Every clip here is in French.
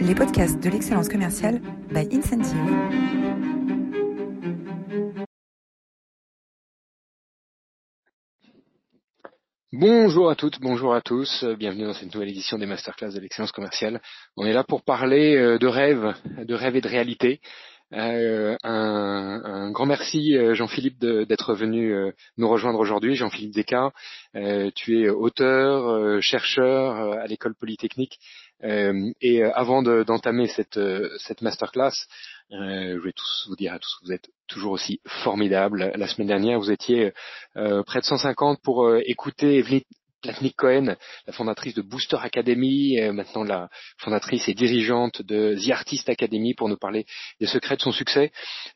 les podcasts de l'excellence commerciale by Incentive. Bonjour à toutes, bonjour à tous, bienvenue dans cette nouvelle édition des masterclass de l'excellence commerciale. On est là pour parler euh, de rêves, de rêves et de réalité. Euh, un, grand merci euh, Jean-Philippe d'être venu nous rejoindre aujourd'hui. Jean-Philippe Descartes, tu es auteur, chercheur à l'école polytechnique. Et avant d'entamer cette, cette masterclass, je vais tous vous dire à tous que vous êtes toujours aussi formidables. La semaine dernière, vous étiez près de 150 pour écouter Platnik Cohen, la fondatrice de Booster Academy, euh, maintenant la fondatrice et dirigeante de The Artist Academy pour nous parler des secrets de son succès.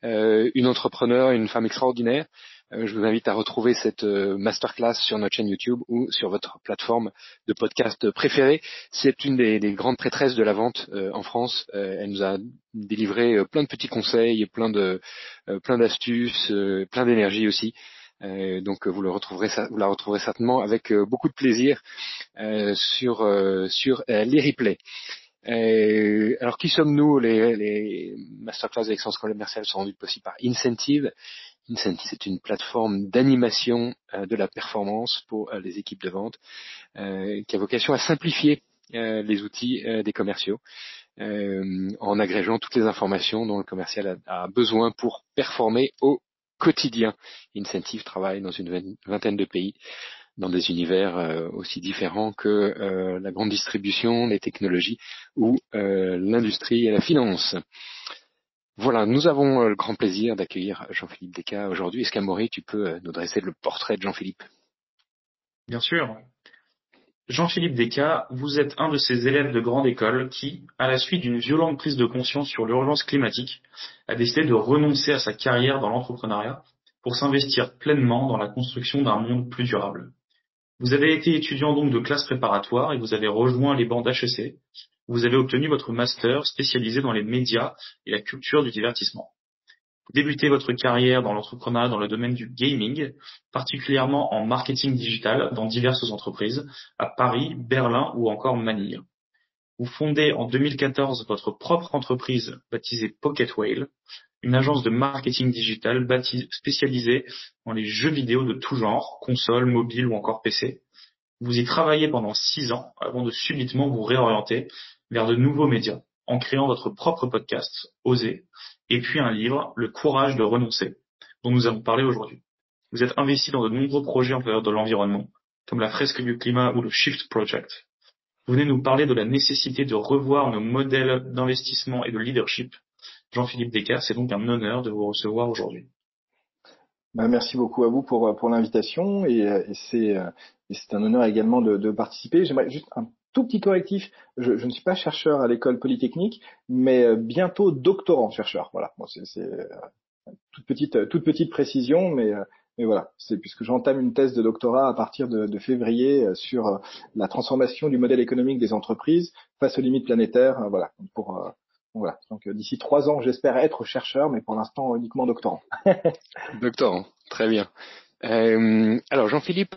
Euh, une entrepreneur, une femme extraordinaire. Euh, je vous invite à retrouver cette masterclass sur notre chaîne YouTube ou sur votre plateforme de podcast préférée. C'est une des, des, grandes prêtresses de la vente en France. elle nous a délivré plein de petits conseils, plein de plein d'astuces, plein d'énergie aussi. Euh, donc vous la retrouverez certainement avec euh, beaucoup de plaisir euh, sur sur les replays. alors qui sommes-nous? Les, les masterclass d'excellence commerciale sont rendues possibles par Incentive. Incentive, c'est une plateforme d'animation de la performance pour les équipes de vente qui a vocation à simplifier les outils des commerciaux. en agrégeant toutes les informations dont le commercial a, besoin pour performer au quotidien. Incentive travaille dans une vingtaine de pays, dans des univers euh, aussi différents que euh, la grande distribution, les technologies ou euh, l'industrie et la finance. Voilà, nous avons le grand plaisir d'accueillir Jean-Philippe Desca aujourd'hui. Est-ce qu'Amaury, tu peux nous dresser le portrait de Jean-Philippe? Bien sûr. Jean-Philippe Desca, vous êtes un de ces élèves de grande école qui, à la suite d'une violente prise de conscience sur l'urgence climatique, a décidé de renoncer à sa carrière dans l'entrepreneuriat pour s'investir pleinement dans la construction d'un monde plus durable. Vous avez été étudiant donc de classe préparatoire et vous avez rejoint les bancs d'HEC. Vous avez obtenu votre master spécialisé dans les médias et la culture du divertissement. Vous débutez votre carrière dans l'entrepreneuriat dans le domaine du gaming, particulièrement en marketing digital dans diverses entreprises, à Paris, Berlin ou encore Manille. Vous fondez en 2014 votre propre entreprise baptisée Pocket Whale, une agence de marketing digital spécialisée dans les jeux vidéo de tout genre, consoles, mobiles ou encore PC. Vous y travaillez pendant six ans avant de subitement vous réorienter vers de nouveaux médias en créant votre propre podcast, Oser, et puis un livre, Le courage de renoncer, dont nous allons parler aujourd'hui. Vous êtes investi dans de nombreux projets en faveur de l'environnement, comme la fresque du climat ou le Shift Project. Vous venez nous parler de la nécessité de revoir nos modèles d'investissement et de leadership. Jean-Philippe Descartes, c'est donc un honneur de vous recevoir aujourd'hui. Bah, merci beaucoup à vous pour, pour l'invitation et, et c'est un honneur également de, de participer. J'aimerais juste un tout petit correctif, je, je, ne suis pas chercheur à l'école polytechnique, mais euh, bientôt doctorant chercheur. Voilà, bon, c'est euh, toute petite toute petite précision, mais euh, mais voilà, c'est puisque j'entame une thèse de doctorat à partir de, de, février sur la transformation du modèle économique des entreprises face aux limites planétaires. Voilà, pour voilà. Donc d'ici trois ans, j'espère être chercheur, mais pour l'instant uniquement doctorant. doctorant, très bien. Euh, alors Jean-Philippe,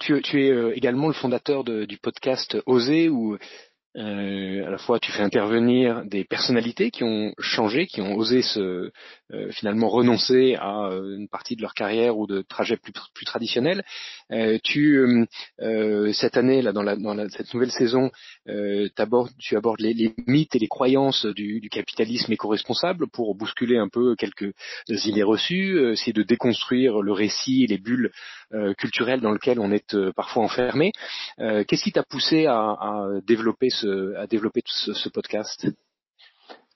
tu, tu, es euh, également le fondateur du podcast Oser, où euh, à la fois tu fais intervenir des personnalités qui ont changé, qui ont osé se euh, finalement renoncer à euh, une partie de leur carrière ou de trajets plus, plus traditionnels. tu cette année là dans, la, dans la, cette nouvelle saison, tu abordes les, les, mythes et les croyances du, du capitalisme éco-responsable pour bousculer un peu quelques idées reçues, essayer de déconstruire le récit et les bulles culturelles dans lesquelles on est parfois enfermé. Qu'est-ce qui t'a poussé à, à développer ce à développer ce podcast?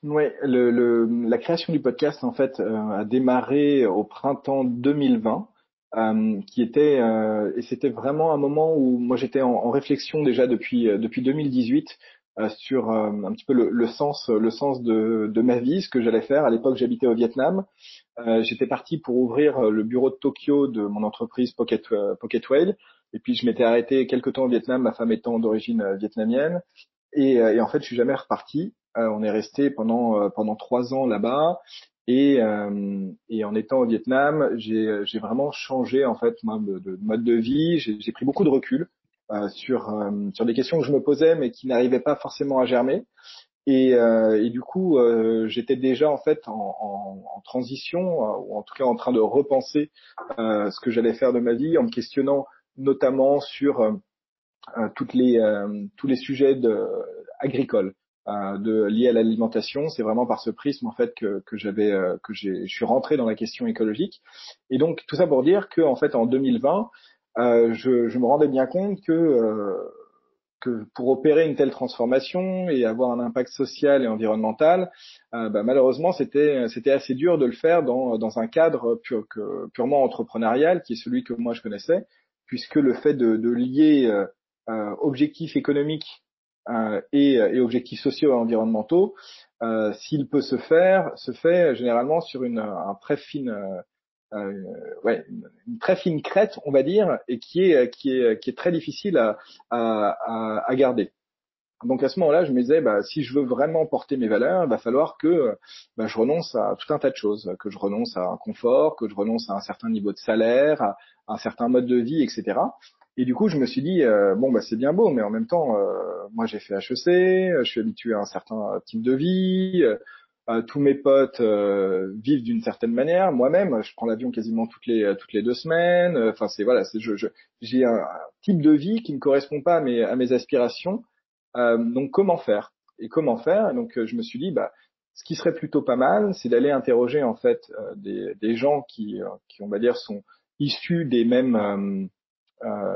Oui, le, le, la création du podcast en fait euh, a démarré au printemps 2020. Euh, qui était euh, et c'était vraiment un moment où moi j'étais en, réflexion déjà depuis euh, depuis 2018 euh, sur un petit peu le, le, sens le sens de, de ma vie, ce que j'allais faire. À l'époque, j'habitais au Vietnam. J'étais parti pour ouvrir le bureau de Tokyo de mon entreprise Pocket Pocket Whale. Et puis je m'étais arrêté quelques temps au Vietnam, ma femme étant d'origine vietnamienne. Et, euh, et, en fait, je suis jamais reparti. Euh, on est resté pendant euh, pendant trois ans là-bas. Et, et, en étant au Vietnam, j'ai vraiment changé en fait de, de mode de vie. J'ai pris beaucoup de recul euh, sur sur des questions que je me posais mais qui n'arrivaient pas forcément à germer. Et, euh, et, du coup, euh, j'étais déjà en fait en, en, en, transition, ou en tout cas en train de repenser ce que j'allais faire de ma vie, en me questionnant notamment sur toutes les, tous les sujets de, agricoles. de liés à l'alimentation, c'est vraiment par ce prisme en fait que, que j'avais que je suis rentré dans la question écologique. Et donc tout ça pour dire que en fait en 2020, je, je, me rendais bien compte que que pour opérer une telle transformation et avoir un impact social et environnemental, euh, bah, malheureusement, c'était c'était assez dur de le faire dans dans un cadre que, purement entrepreneurial, qui est celui que moi je connaissais, puisque le fait de, de lier euh, euh objectifs économiques euh, et, et, objectifs sociaux et environnementaux, euh, s'il peut se faire, se fait généralement sur une un très fine euh, ouais, très fine crête, on va dire, et qui est qui est qui est très difficile à, à, à garder. Donc à ce moment-là, je me disais, bah, si je veux vraiment porter mes valeurs, il va falloir que bah, je renonce à tout un tas de choses, que je renonce à un confort, que je renonce à un certain niveau de salaire, à, un certain mode de vie, etc. Et du coup, je me suis dit, euh, bon, bah, c'est bien beau, mais en même temps, euh, moi j'ai fait HEC, je suis habitué à un certain type de vie, euh, tous mes potes euh, vivent d'une certaine manière. Moi-même, je prends l'avion quasiment toutes les euh, toutes les deux semaines. Enfin, c'est voilà, c'est je, j'ai un, type de vie qui ne correspond pas à mes à mes aspirations. donc, comment faire? Et comment faire? Donc, je me suis dit, bah, ce qui serait plutôt pas mal, c'est d'aller interroger en fait des, des gens qui qui on va dire sont issus des mêmes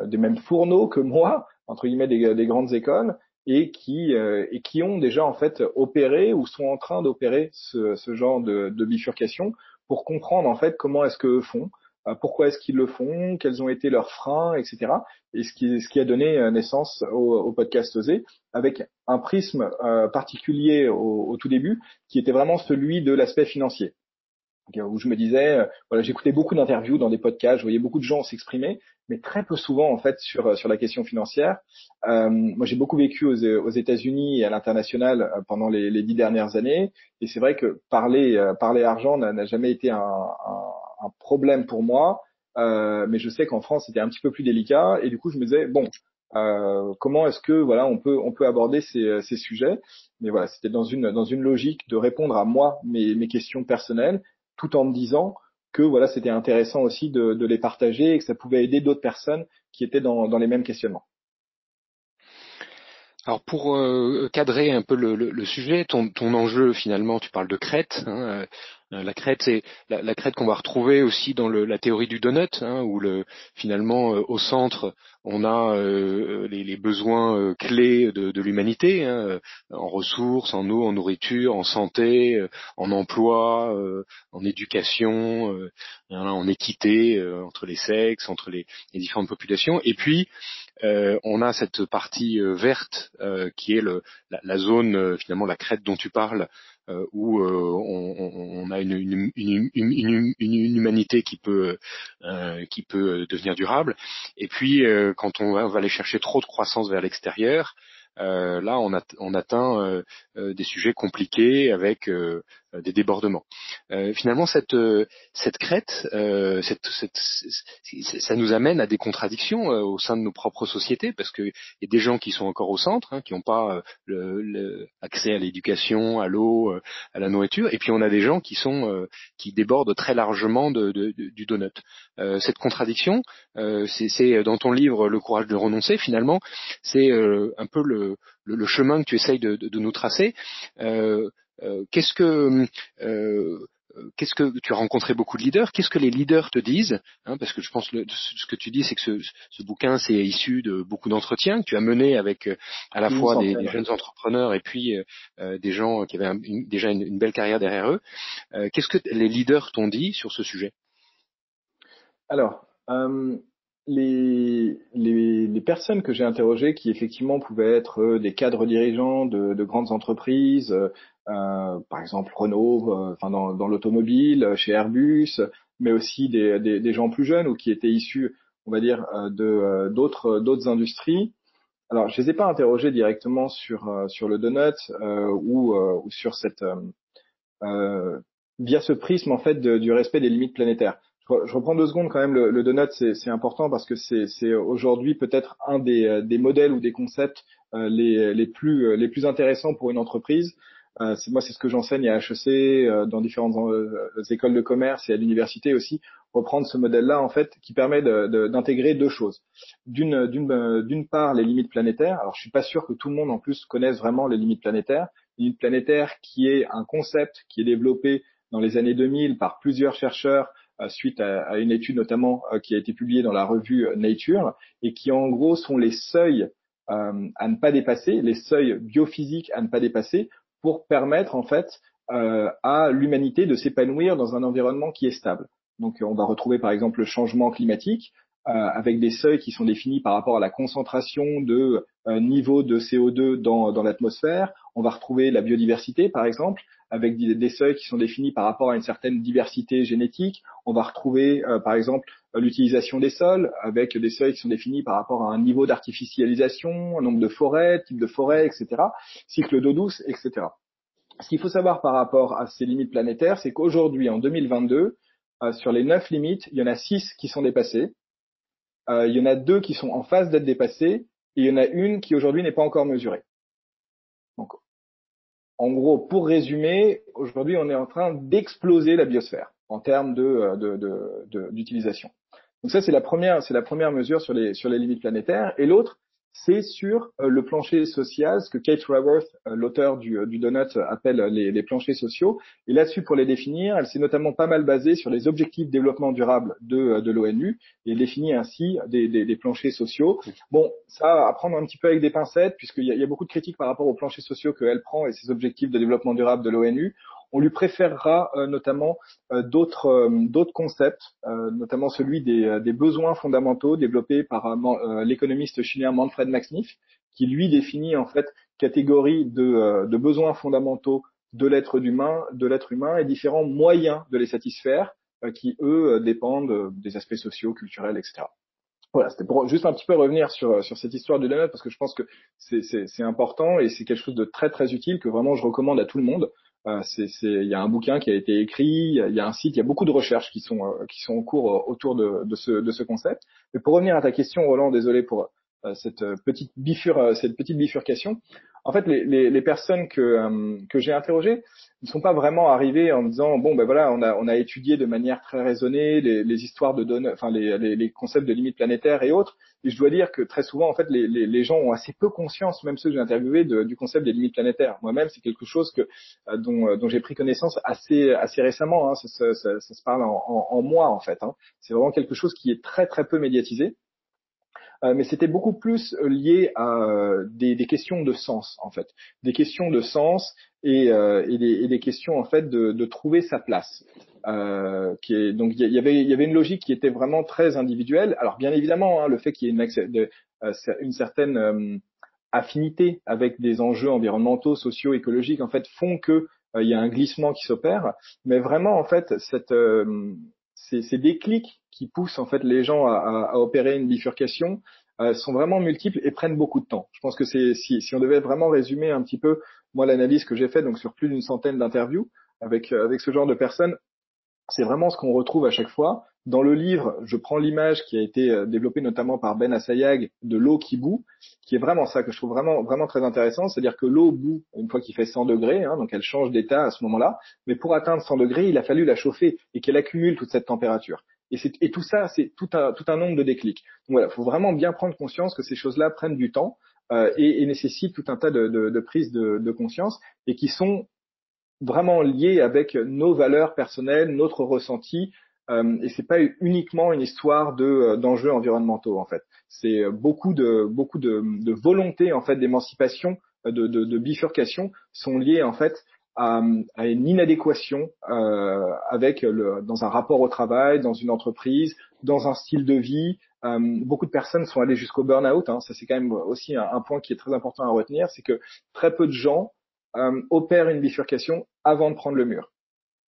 des mêmes fourneaux que moi, entre guillemets des, des grandes écoles, et qui euh, et qui ont déjà en fait opéré ou sont en train d'opérer ce, genre de, bifurcation pour comprendre en fait comment est-ce que font, euh, pourquoi est-ce qu'ils le font, quels ont été leurs freins, etc. Et ce qui, ce qui a donné euh, naissance au, podcast Osé avec un prisme particulier au tout début qui était vraiment celui de l'aspect financier où je me disais, euh, voilà, j'écoutais beaucoup d'interviews dans des podcasts, je voyais beaucoup de gens s'exprimer, mais très peu souvent en fait sur euh, sur la question financière. Euh, moi, j'ai beaucoup vécu aux, aux États-Unis et à l'international euh, pendant les, dix dernières années, et c'est vrai que parler parler argent n'a jamais été un, un, un, problème pour moi, euh, mais je sais qu'en France c'était un petit peu plus délicat, et du coup je me disais bon. Euh, comment est-ce que voilà on peut on peut aborder ces, ces sujets? Mais voilà c'était dans une dans une logique de répondre à moi mes, mes questions personnelles tout en me disant que voilà, c'était intéressant aussi de, de, les partager et que ça pouvait aider d'autres personnes qui étaient dans, dans les mêmes questionnements. Alors pour euh, cadrer un peu le, le, sujet, ton, ton, enjeu finalement, tu parles de crête. Hein, la crête, c'est la, la crête qu'on va retrouver aussi dans le, la théorie du donut, hein, où le, finalement euh, au centre on a les, les, besoins clés de, de l'humanité, hein, en ressources, en eau, en nourriture, en santé, en emploi, en éducation, en équité entre les sexes, entre les, les différentes populations. Et puis euh, on a cette partie euh, verte euh, qui est le, la, zone finalement la crête dont tu parles où on, a une, une, humanité qui peut qui peut devenir durable. Et puis quand on va, aller chercher trop de croissance vers l'extérieur là on, on atteint des sujets compliqués avec euh, des débordements. Euh, finalement, cette, euh, cette crête, cette, cette, ça nous amène à des contradictions au sein de nos propres sociétés, parce qu'il y a des gens qui sont encore au centre, hein, qui n'ont pas le, le, accès à l'éducation, à l'eau, à la nourriture, et puis on a des gens qui sont qui débordent très largement de, de, du donut. cette contradiction, c'est dans ton livre Le courage de renoncer, finalement, c'est un peu le, le, chemin que tu essayes de, de nous tracer. Euh, euh, qu'est-ce que euh, qu'est-ce que tu as rencontré beaucoup de leaders? Qu'est-ce que les leaders te disent hein, Parce que je pense que ce que tu dis, c'est que ce, ce bouquin, c'est issu de beaucoup d'entretiens que tu as menés avec euh, à la fois des, des, jeunes entrepreneurs et puis euh, des gens qui avaient déjà une, une, belle carrière derrière eux. Euh, Qu'est-ce que les leaders t'ont dit sur ce sujet? Alors, les, les, les, personnes que j'ai interrogées, qui effectivement pouvaient être euh, des cadres dirigeants de, de grandes entreprises, euh, par exemple Renault, euh, enfin dans, dans l'automobile, chez Airbus, mais aussi des, des, gens plus jeunes ou qui étaient issus, on va dire, de d'autres d'autres industries. Alors, je les ai pas interrogés directement sur sur le donut ou, ou sur cette via ce prisme en fait du respect des limites planétaires je, reprends deux secondes quand même. Le, le donut, c'est important parce que c'est aujourd'hui peut-être un des, des, modèles ou des concepts les, les, plus, les plus intéressants pour une entreprise. Euh, moi, c'est ce que j'enseigne à HEC, euh, dans différentes euh, écoles de commerce et à l'université aussi, reprendre ce modèle-là, en fait, qui permet d'intégrer deux choses. D'une part, les limites planétaires. Alors, je suis pas sûr que tout le monde, en plus, connaisse vraiment les limites planétaires. Limites planétaires, qui est un concept qui est développé dans les années 2000 par plusieurs chercheurs suite à, à, une étude notamment qui a été publiée dans la revue Nature et qui en gros sont les seuils à ne pas dépasser, les seuils biophysiques à ne pas dépasser pour permettre en fait euh, à l'humanité de s'épanouir dans un environnement qui est stable. Donc on va retrouver par exemple le changement climatique euh, avec des seuils qui sont définis par rapport à la concentration de euh, niveau de CO2 dans, dans l'atmosphère. On va retrouver la biodiversité par exemple avec des, seuils qui sont définis par rapport à une certaine diversité génétique. On va retrouver par exemple l'utilisation des sols avec des seuils qui sont définis par rapport à un niveau d'artificialisation, un nombre de forêts, type de forêt, etc., cycle d'eau douce, etc. Ce qu'il faut savoir par rapport à ces limites planétaires, c'est qu'aujourd'hui, en 2022, euh, sur les neuf limites, il y en a six qui sont dépassées, euh, il y en a deux qui sont en phase d'être dépassées, et il y en a une qui aujourd'hui n'est pas encore mesurée. En gros, pour résumer, aujourd'hui, on est en train d'exploser la biosphère en termes d'utilisation. De, de, donc ça, c'est la première, c'est la première mesure sur les, sur les limites planétaires. Et l'autre, c'est sur euh, le plancher social, ce que Kate Raworth, euh, l'auteur du, euh, Donut, appelle les, planchers sociaux. Et là-dessus, pour les définir, elle s'est notamment pas mal basée sur les objectifs de développement durable de, l'ONU et définit ainsi des, planchers sociaux. Bon, ça à prendre un petit peu avec des pincettes, puisqu'il y, y, a beaucoup de critiques par rapport aux planchers sociaux qu'elle prend et ses objectifs de développement durable de l'ONU on lui préférera euh, notamment euh, d'autres euh, d'autres concepts, notamment celui des, des, besoins fondamentaux développés par l'économiste chilien Manfred Max qui lui définit en fait catégorie de, de besoins fondamentaux de l'être humain, de l'être humain et différents moyens de les satisfaire qui eux dépendent des aspects sociaux, culturels, etc. Voilà, c'était pour juste un petit peu revenir sur, sur cette histoire du donut parce que je pense que c'est important et c'est quelque chose de très très utile que vraiment je recommande à tout le monde. Euh, il y a un bouquin qui a été écrit, il y a un site, il y a beaucoup de recherches qui sont euh, qui sont en cours euh, autour de, de, ce, de ce concept. Mais pour revenir à ta question, Roland, désolé pour cette petite bifur, cette petite bifurcation. En fait, les, les, les personnes que que j'ai interrogées, ne sont pas vraiment arrivés en disant bon ben voilà on a on a étudié de manière très raisonnée les, les histoires de données enfin les, concepts de limites planétaires et autres et je dois dire que très souvent en fait les, gens ont assez peu conscience même ceux que j'ai interviewés du concept des limites planétaires moi-même c'est quelque chose que euh, dont, euh, dont j'ai pris connaissance assez assez récemment hein. ça, ça, ça, se parle en, en, en moi en fait hein. c'est vraiment quelque chose qui est très très peu médiatisé euh, mais c'était beaucoup plus lié à des, des, questions de sens en fait, des questions de sens et, euh, et, des, et, des, questions en fait de, de trouver sa place. Euh, qui est, donc y avait il y avait une logique qui était vraiment très individuelle. Alors bien évidemment, hein, le fait qu'il y ait une, euh, une certaine euh, affinité avec des enjeux environnementaux, sociaux, écologiques, en fait, font que il y a un glissement qui s'opère. Mais vraiment, en fait, cette ces, déclics qui poussent en fait les gens à, à, opérer une bifurcation sont vraiment multiples et prennent beaucoup de temps. Je pense que c'est si, si on devait vraiment résumer un petit peu moi, l'analyse que j'ai faite, donc sur plus d'une centaine d'interviews avec, euh, avec ce genre de personnes, c'est vraiment ce qu'on retrouve à chaque fois. Dans le livre, je prends l'image qui a été euh, développée notamment par Ben Assayag de l'eau qui bout, qui est vraiment ça que je trouve vraiment vraiment très intéressant, c'est-à-dire que l'eau bout une fois qu'il fait 100 degrés, hein, donc elle change d'état à ce moment-là, mais pour atteindre 100 degrés, il a fallu la chauffer et qu'elle accumule toute cette température. Et, et tout ça, c'est tout un, tout un nombre de déclics. Donc voilà, il faut vraiment bien prendre conscience que ces choses-là prennent du temps euh, et, et, nécessitent tout un tas de, de, de prises de, de, conscience et qui sont vraiment liées avec nos valeurs personnelles, notre ressenti. Euh, et c'est pas uniquement une histoire de euh, d'enjeux environnementaux en fait. C'est beaucoup de beaucoup de, de volonté en fait d'émancipation, de, de, bifurcation sont liées en fait à, une inadéquation euh, avec le, dans un rapport au travail, dans une entreprise, dans un style de vie, euh, beaucoup de personnes sont allées jusqu'au burn-out. Hein. Ça, c'est quand même aussi un, point qui est très important à retenir, c'est que très peu de gens euh, opèrent une bifurcation avant de prendre le mur.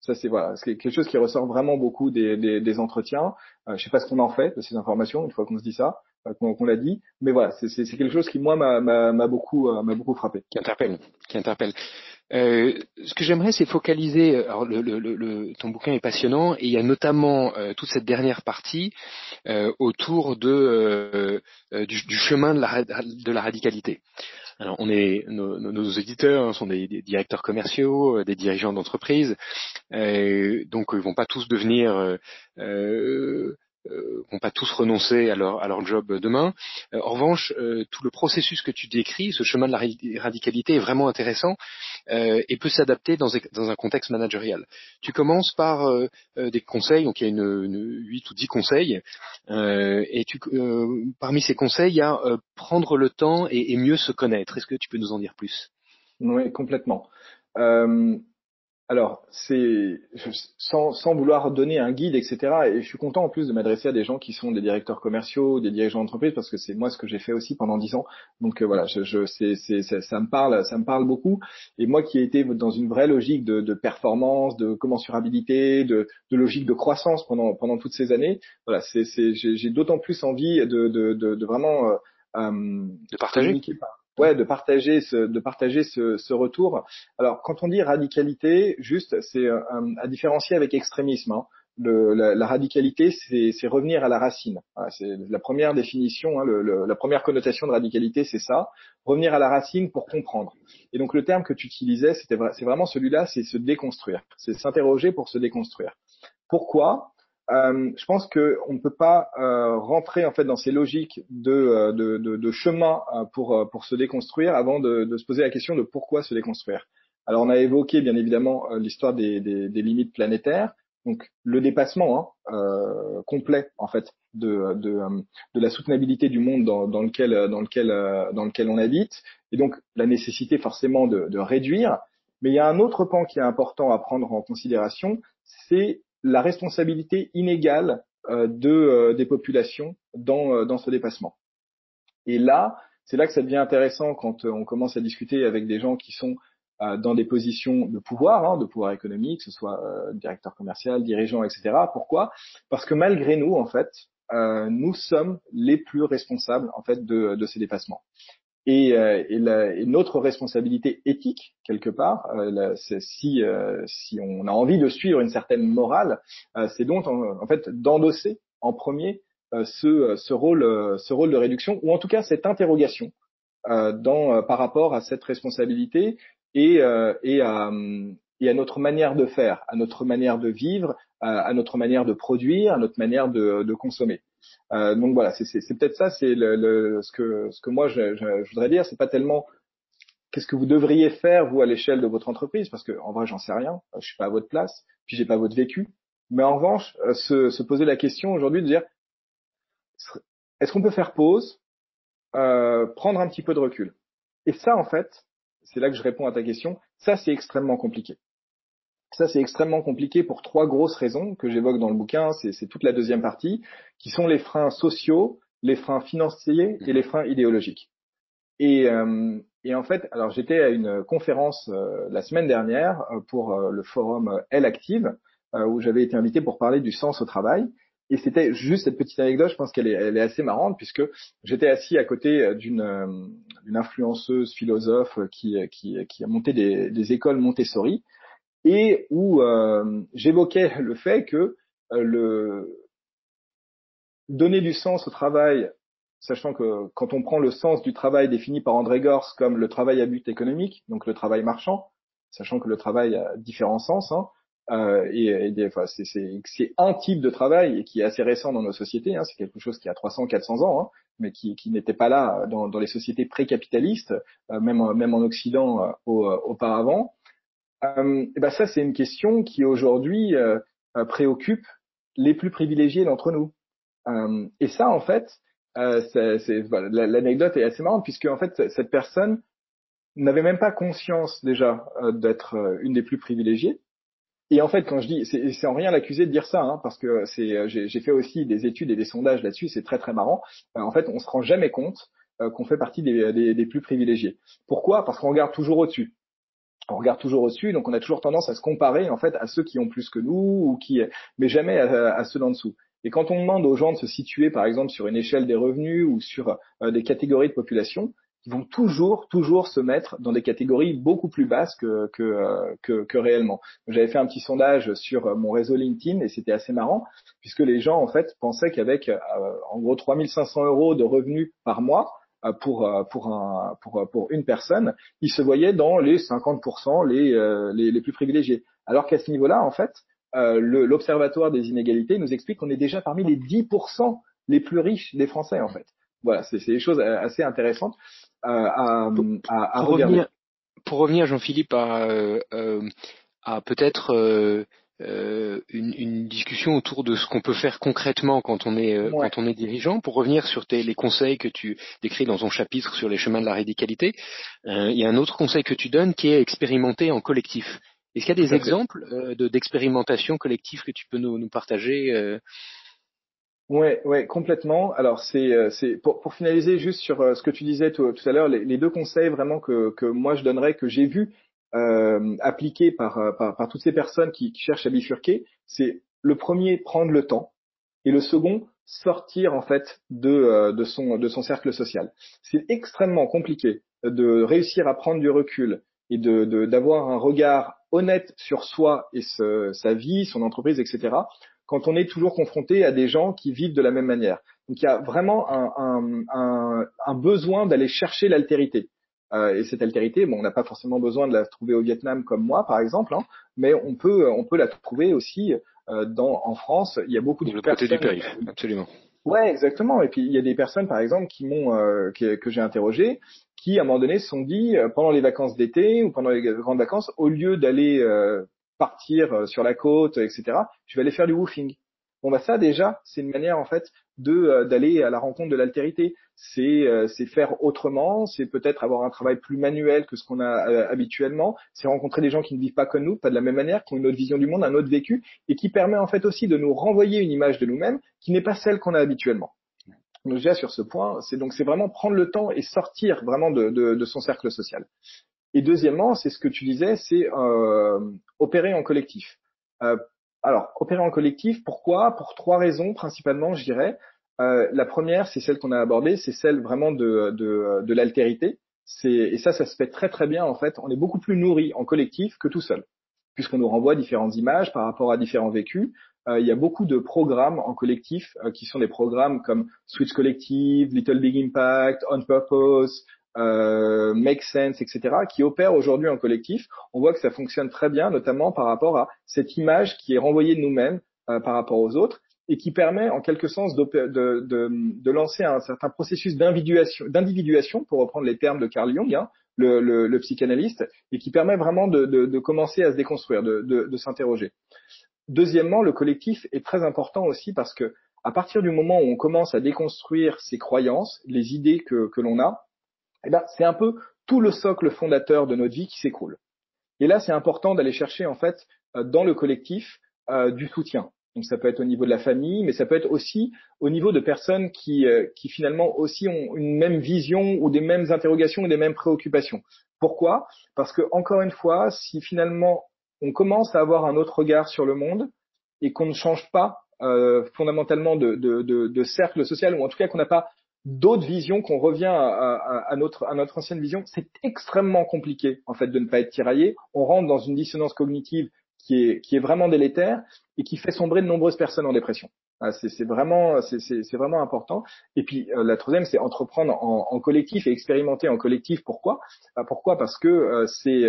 Ça, c'est voilà, c'est quelque chose qui ressort vraiment beaucoup des, des, des entretiens. Euh, je sais pas ce qu'on en fait de ces informations une fois qu'on se dit ça, euh, qu'on l'a dit, mais voilà, c'est quelque chose qui moi m'a beaucoup m'a beaucoup frappé. Qui interpelle, qui interpelle. Euh, ce que j'aimerais, c'est focaliser. Alors, le, le, le, ton bouquin est passionnant et il y a notamment euh, toute cette dernière partie euh, autour de euh, euh, du, du, chemin de la, de la radicalité. Alors, on est nos, nos éditeurs sont des, des, directeurs commerciaux, des dirigeants d'entreprise, donc ils vont pas tous devenir euh, vont pas tous renoncer à leur, à leur job demain. Euh, en revanche, euh, tout le processus que tu décris, ce chemin de la radicalité est vraiment intéressant et peut s'adapter dans, dans, un contexte managérial. Tu commences par des conseils, donc il y a une, une 8 ou 10 conseils, et tu, parmi ces conseils, il y a prendre le temps et, et mieux se connaître. Est-ce que tu peux nous en dire plus? Oui, complètement. Euh, alors, c'est sans, sans, vouloir donner un guide, etc. Et je suis content en plus de m'adresser à des gens qui sont des directeurs commerciaux, des dirigeants d'entreprise, parce que c'est moi ce que j'ai fait aussi pendant dix ans. Donc euh, voilà, je, je c'est, c'est, ça, me parle, ça me parle beaucoup. Et moi qui ai été dans une vraie logique de, de performance, de commensurabilité, de, de, logique de croissance pendant pendant toutes ces années, voilà, c'est, j'ai, d'autant plus envie de, de, de vraiment euh, euh de partager ouais, de partager ce, de partager ce, ce, retour. Alors, quand on dit radicalité, juste, c'est euh, à différencier avec extrémisme. Hein. Le, la, la, radicalité, c'est revenir à la racine. C'est la première définition, hein, le, le, la première connotation de radicalité, c'est ça, revenir à la racine pour comprendre. Et donc le terme que tu utilisais, c'était c'est vraiment celui-là, c'est se déconstruire, c'est s'interroger pour se déconstruire. Pourquoi? Euh, je pense qu'on ne peut pas euh, rentrer en fait dans ces logiques de, euh, de, de, de chemin euh, pour, pour se déconstruire avant de, de, se poser la question de pourquoi se déconstruire. Alors on a évoqué bien évidemment l'histoire des, des, des, limites planétaires, donc le dépassement hein, euh, complet en fait de, de, de, la soutenabilité du monde dans, dans, lequel, dans, lequel, dans lequel on habite, et donc la nécessité forcément de, de réduire. Mais il y a un autre pan qui est important à prendre en considération, c'est la responsabilité inégale euh, de, euh, des populations dans, euh, dans ce dépassement. Et là, c'est là que ça devient intéressant quand on commence à discuter avec des gens qui sont dans des positions de pouvoir, hein, de pouvoir économique, que ce soit directeur commercial, dirigeant, etc. Pourquoi? Parce que malgré nous, en fait, nous sommes les plus responsables en fait de, de ces dépassements. Et, euh, et, notre responsabilité éthique quelque part, euh, si euh, si on a envie de suivre une certaine morale, euh, c'est donc en, fait d'endosser en premier ce, ce rôle ce rôle de réduction ou en tout cas cette interrogation dans par rapport à cette responsabilité et et à et à notre manière de faire, à notre manière de vivre, à, notre manière de produire, à notre manière de, de consommer. Euh, donc voilà, c'est peut-être ça, c'est ce que moi je, voudrais dire, c'est pas tellement qu'est-ce que vous devriez faire vous à l'échelle de votre entreprise, parce que en vrai j'en sais rien, je suis pas à votre place, puis j'ai pas votre vécu. Mais en revanche, euh, se, se poser la question aujourd'hui de dire est-ce qu'on peut faire pause, euh, prendre un petit peu de recul? Et ça en fait, c'est là que je réponds à ta question. Ça c'est extrêmement compliqué. Ça, c'est extrêmement compliqué pour trois grosses raisons que j'évoque dans le bouquin. C'est toute la deuxième partie, qui sont les freins sociaux, les freins financiers et les freins idéologiques. Et, euh, et en fait, alors j'étais à une conférence euh, la semaine dernière euh, pour le forum Elle Active, où j'avais été invité pour parler du sens au travail. Et c'était juste cette petite anecdote, je pense qu'elle est, assez marrante, puisque j'étais assis à côté d'une influenceuse philosophe qui, qui, qui a monté des écoles Montessori et où euh, j'évoquais le fait que euh, le donner du sens au travail, sachant que quand on prend le sens du travail défini par André Gors comme le travail à but économique, donc le travail marchand, sachant que le travail a différents sens, hein, euh, et, et c'est un type de travail qui est assez récent dans nos sociétés, hein, c'est quelque chose qui a 300, 400 ans, hein, mais qui, qui n'était pas là dans, dans, les sociétés pré-capitalistes, euh, même, même en Occident euh, auparavant. Euh, ben ça, c'est une question qui aujourd'hui euh, euh, préoccupe les plus privilégiés d'entre nous. Euh, et ça, en fait, voilà, l'anecdote est assez marrante puisque en fait, cette personne n'avait même pas conscience déjà d'être une des plus privilégiées. Et en fait, quand je dis, c'est, en rien l'accuser de dire ça, hein, parce que c'est, j'ai fait aussi des études et des sondages là-dessus, c'est très très marrant. en fait, on se rend jamais compte qu'on fait partie des, des, des, plus privilégiés. Pourquoi? Parce qu'on regarde toujours au-dessus on regarde toujours au-dessus, donc on a toujours tendance à se comparer en fait à ceux qui ont plus que nous ou qui, mais jamais à, ceux d'en dessous. Et quand on demande aux gens de se situer, par exemple, sur une échelle des revenus ou sur euh, des catégories de population, qui vont toujours, toujours se mettre dans des catégories beaucoup plus basses que, que, euh, que, que réellement. J'avais fait un petit sondage sur mon réseau LinkedIn et c'était assez marrant puisque les gens en fait pensaient qu'avec euh, en gros 3500 euros de revenus par mois euh, pour pour un pour pour une personne, ils se voyaient dans les 50% les, les les plus privilégiés. Alors qu'à ce niveau-là, en fait, l'Observatoire des inégalités nous explique qu'on est déjà parmi les 10% les plus riches des Français en fait. Voilà, c'est des choses assez intéressantes. Euh, à, à, pour, revenir, pour revenir, Jean-Philippe, à, euh, euh, à peut-être une, une, discussion autour de ce qu'on peut faire concrètement quand on est quand on est dirigeant. Pour revenir sur tes, les conseils que tu décris dans ton chapitre sur les chemins de la radicalité, il y a un autre conseil que tu donnes qui est expérimenter en collectif. Est-ce qu'il y a des exemples d'expérimentation collective que tu peux nous, nous partager Ouais, ouais, complètement. Alors c'est, euh, c'est pour, pour finaliser juste sur euh, ce que tu disais tout, tout à l'heure, les, les, deux conseils vraiment que, que moi je donnerais, que j'ai vu euh, appliqués par, euh, par, par toutes ces personnes qui, qui cherchent à bifurquer, c'est le premier prendre le temps et le second sortir en fait de, de son de son cercle social. C'est extrêmement compliqué de réussir à prendre du recul et de d'avoir un regard honnête sur soi et ce, sa vie, son entreprise, etc quand on est toujours confronté à des gens qui vivent de la même manière. Donc il y a vraiment un, un, un, besoin d'aller chercher l'altérité. Euh, et cette altérité, bon, on n'a pas forcément besoin de la trouver au Vietnam comme moi, par exemple, hein, mais on peut, on peut la trouver aussi euh, dans, en France. Il y a beaucoup de le personnes. Côté du pays, absolument. Ouais, exactement. Et puis il y a des personnes, par exemple, qui m'ont, euh, que, que j'ai interrogé, qui à un moment donné se sont dit euh, pendant les vacances d'été ou pendant les grandes vacances, au lieu d'aller euh, partir euh, sur la côte, etc. Je vais aller faire du woofing. Bon bah ça déjà, c'est une manière en fait de euh, d'aller à la rencontre de l'altérité. C'est euh, faire autrement, c'est peut-être avoir un travail plus manuel que ce qu'on a habituellement, c'est rencontrer des gens qui ne vivent pas comme nous, pas de la même manière, qui ont une autre vision du monde, un autre vécu, et qui permet en fait aussi de nous renvoyer une image de nous-mêmes qui n'est pas celle qu'on a habituellement. Donc déjà sur ce point, c'est donc c'est vraiment prendre le temps et sortir vraiment de, de, de son cercle social. Et deuxièmement, c'est ce que tu disais, c'est euh, opérer en collectif. Euh, alors, opérer en collectif, pourquoi? Pour trois raisons principalement, je dirais. Euh, la première, c'est celle qu'on a abordée, c'est celle vraiment de, de, de l'altérité. Et ça, ça se fait très très bien en fait. On est beaucoup plus nourri en collectif que tout seul, puisqu'on nous renvoie différentes images par rapport à différents vécus. Euh, il y a beaucoup de programmes en collectif euh, qui sont des programmes comme Switch Collective, Little Big Impact, On Purpose, euh, Make Sense, etc., qui opèrent aujourd'hui en collectif. On voit que ça fonctionne très bien, notamment par rapport à cette image qui est renvoyée de nous-mêmes euh, par rapport aux autres et qui permet en quelque sens de, de, de, de lancer un certain processus d'individuation, pour reprendre les termes de Carl Jung, hein, le, le, le, psychanalyste, et qui permet vraiment de, commencer à se déconstruire, de, s'interroger. Deuxièmement, le collectif est très important aussi parce que à partir du moment où on commence à déconstruire ses croyances, les idées que, que l'on a, eh ben, c'est un peu tout le socle fondateur de notre vie qui s'écroule. Et là, c'est important d'aller chercher en fait euh, dans le collectif euh, du soutien. Donc ça peut être au niveau de la famille, mais ça peut être aussi au niveau de personnes qui, euh, qui finalement aussi ont une même vision ou des mêmes interrogations ou des mêmes préoccupations. Pourquoi? Parce que encore une fois, si finalement on commence à avoir un autre regard sur le monde et qu'on ne change pas euh, fondamentalement de, de, de, de, cercle social, ou en tout cas qu'on n'a pas d'autres visions, qu'on revient à, notre, à notre ancienne vision, c'est extrêmement compliqué en fait de ne pas être tiraillé. On rentre dans une dissonance cognitive qui est, qui est vraiment délétère et qui fait sombrer de nombreuses personnes en dépression. Ah, c'est vraiment, c'est vraiment important. Et puis euh, la troisième, c'est entreprendre en, collectif et expérimenter en collectif. Pourquoi? Bah, Pourquoi? Parce que euh,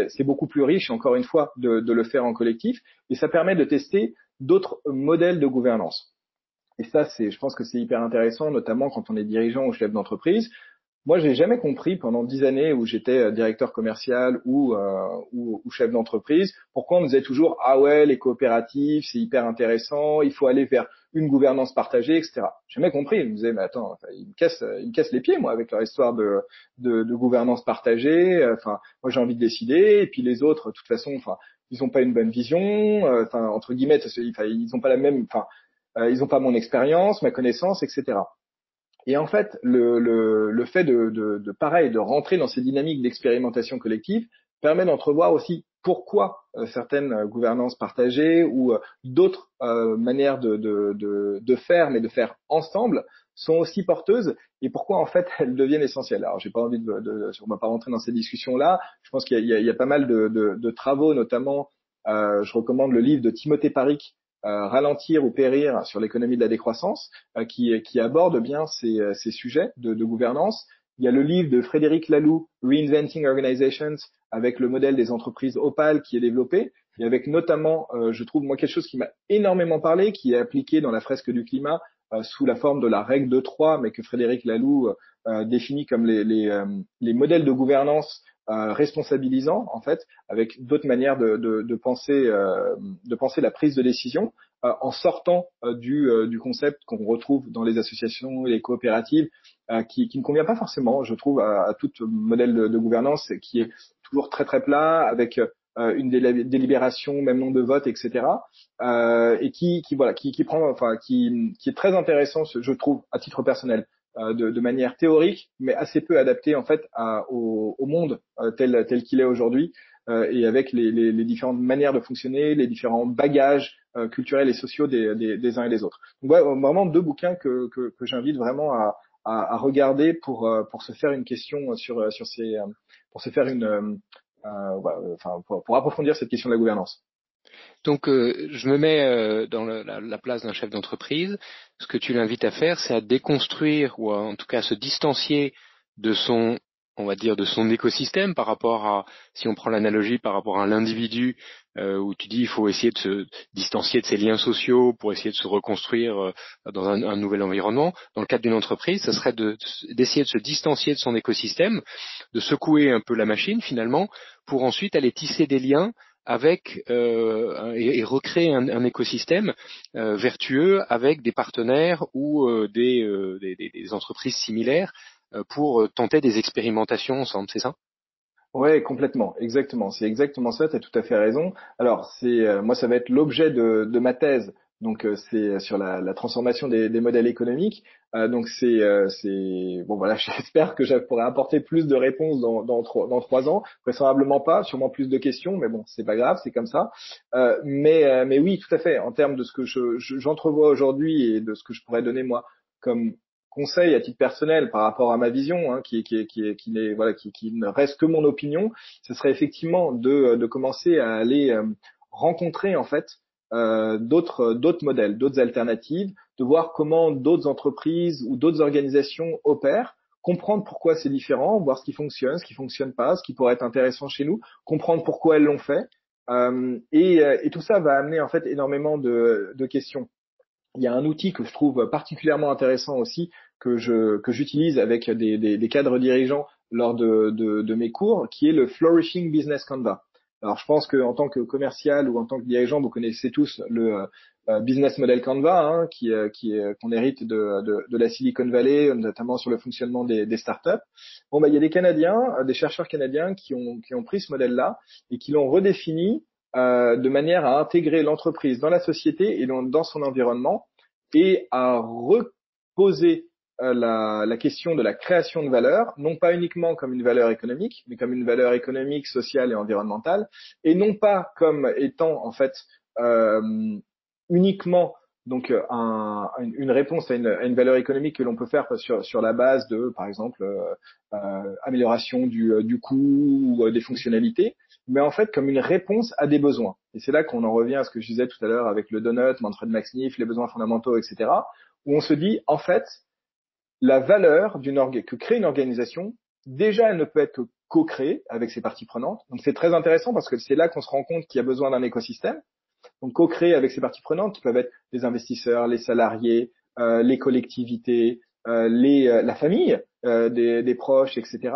c'est beaucoup plus riche, encore une fois, de, de le faire en collectif et ça permet de tester d'autres modèles de gouvernance. Et ça, c'est, je pense que c'est hyper intéressant, notamment quand on est dirigeant ou chef d'entreprise. Moi, j'ai jamais compris pendant dix années où j'étais euh, directeur commercial ou, euh, ou, ou, chef d'entreprise, pourquoi on nous disait toujours ah ouais les coopératives c'est hyper intéressant, il faut aller vers une gouvernance partagée, etc. J'ai jamais compris. Ils me disaient mais attends, ils me cassent, ils me cassent les pieds moi avec leur histoire de, de, de gouvernance partagée. Enfin, moi j'ai envie de décider et puis les autres, de toute façon, enfin, ils ont pas une bonne vision. Euh, enfin, entre guillemets, ils ont pas la même. Enfin, euh, ils n'ont pas mon expérience, ma connaissance, etc. Et en fait, le, le, le fait de, de, de, pareil, de rentrer dans ces dynamiques d'expérimentation collective permet d'entrevoir aussi pourquoi euh, certaines euh, gouvernances partagées ou d'autres manières de, de, de, faire, mais de faire ensemble, sont aussi porteuses et pourquoi en fait elles deviennent essentielles. Alors j'ai pas envie de, de, on va pas rentrer dans ces discussions là. Je pense qu'il y, y, a pas mal de, de travaux, notamment euh, je recommande le livre de Timothée Paric euh, ralentir ou périr sur l'économie de la décroissance, euh, qui, qui, aborde bien ces, ces sujets de, de, gouvernance. Il y a le livre de Frédéric Laloux, Reinventing Organizations, avec le modèle des entreprises Opal qui est développé, et avec notamment, euh, je trouve moi quelque chose qui m'a énormément parlé, qui est appliqué dans la fresque du climat euh, sous la forme de la règle de trois, mais que Frédéric Laloux euh, définit comme les, les, les modèles de gouvernance euh, responsabilisant en fait, avec d'autres manières de, de, de penser, euh, de penser la prise de décision euh, en sortant du, du concept qu'on retrouve dans les associations et les coopératives, qui, qui, ne convient pas forcément, je trouve, à, à tout modèle de, de, gouvernance qui est toujours très très plat, avec une délibération, même nombre de votes, etc. Euh, et qui, qui voilà, qui, qui prend, enfin, qui, qui est très intéressant, je trouve, à titre personnel, euh, de, de, manière théorique, mais assez peu adapté en fait à, au, au, monde euh, tel tel qu'il est aujourd'hui euh, et avec les, les, les, différentes manières de fonctionner, les différents bagages culturels et sociaux des, des, des, uns et des autres. Donc ouais, vraiment deux bouquins que, que, que j'invite vraiment à, à, à, regarder pour pour se faire une question sur sur ces pour se faire une euh, voilà, enfin pour, pour approfondir cette question de la gouvernance. Donc, euh, je me mets euh, dans la, place d'un chef d'entreprise. Ce que tu l'invites à faire, c'est à déconstruire ou en tout cas à se distancier de son, on va dire, de son écosystème par rapport à, si on prend l'analogie par rapport à l'individu, euh, où tu dis il faut essayer de se distancier de ses liens sociaux pour essayer de se reconstruire dans un, nouvel environnement. Dans le cadre d'une entreprise, ce serait d'essayer de se distancier de son écosystème, de secouer un peu la machine finalement, pour ensuite aller tisser des liens avec euh, et, recréer un, écosystème euh, vertueux avec des partenaires ou euh, des, des, entreprises similaires pour tenter des expérimentations ensemble, c'est ça? Ouais, complètement, exactement. C'est exactement ça. Tu as tout à fait raison. Alors, c'est moi, ça va être l'objet de, de ma thèse donc euh, c'est sur la, la transformation des, des, modèles économiques. Euh, donc c'est euh, bon voilà, j'espère que je pourrai apporter plus de réponses dans dans, dans trois ans. Vraisemblablement pas, sûrement plus de questions, mais bon c'est pas grave, c'est comme ça. Euh, mais mais oui, tout à fait. En termes de ce que je j'entrevois aujourd'hui et de ce que je pourrais donner moi comme conseil à titre personnel par rapport à ma vision, hein, qui, qui, qui, qui, n'est, voilà, qui, qui, ne reste que mon opinion, ce serait effectivement de, de commencer à aller rencontrer en fait euh, d'autres d'autres modèles, d'autres alternatives, de voir comment d'autres entreprises ou d'autres organisations opèrent, comprendre pourquoi c'est différent, voir ce qui fonctionne, ce qui fonctionne pas, ce qui pourrait être intéressant chez nous, comprendre pourquoi elles l'ont fait, euh, et, euh, et, tout ça va amener en fait énormément de, de, questions. Il y a un outil que je trouve particulièrement intéressant aussi que je que j'utilise avec des, des, des, cadres dirigeants lors de, de, de mes cours, qui est le Flourishing Business Canva. Alors je pense qu'en tant que commercial ou en tant que dirigeant, vous connaissez tous le euh, euh, business model Canva, hein, qui, euh, qui qu'on hérite de, de, de, la Silicon Valley, notamment sur le fonctionnement des, des startups. Bon, bah, il y a des Canadiens, des chercheurs canadiens qui ont, qui ont pris ce modèle-là et qui l'ont redéfini de manière à intégrer l'entreprise dans la société et dans son environnement et à reposer euh, la, la, question de la création de valeur, non pas uniquement comme une valeur économique, mais comme une valeur économique, sociale et environnementale, et non pas comme étant en fait euh, uniquement donc un, une réponse à une, à une, valeur économique que l'on peut faire sur, sur la base de, par exemple, euh, euh amélioration du, euh, du coût ou des fonctionnalités, mais en fait comme une réponse à des besoins. Et c'est là qu'on en revient à ce que je disais tout à l'heure avec le donut, Manfred Max Niff, les besoins fondamentaux, etc., où on se dit, en fait, la valeur d'une que crée une organisation, déjà, elle ne peut être co-créée avec ses parties prenantes. Donc c'est très intéressant parce que c'est là qu'on se rend compte qu'il y a besoin d'un écosystème. Donc co-créer avec ses parties prenantes qui peuvent être les investisseurs, les salariés, euh, les collectivités, euh, les, euh, la famille des, des, proches, etc.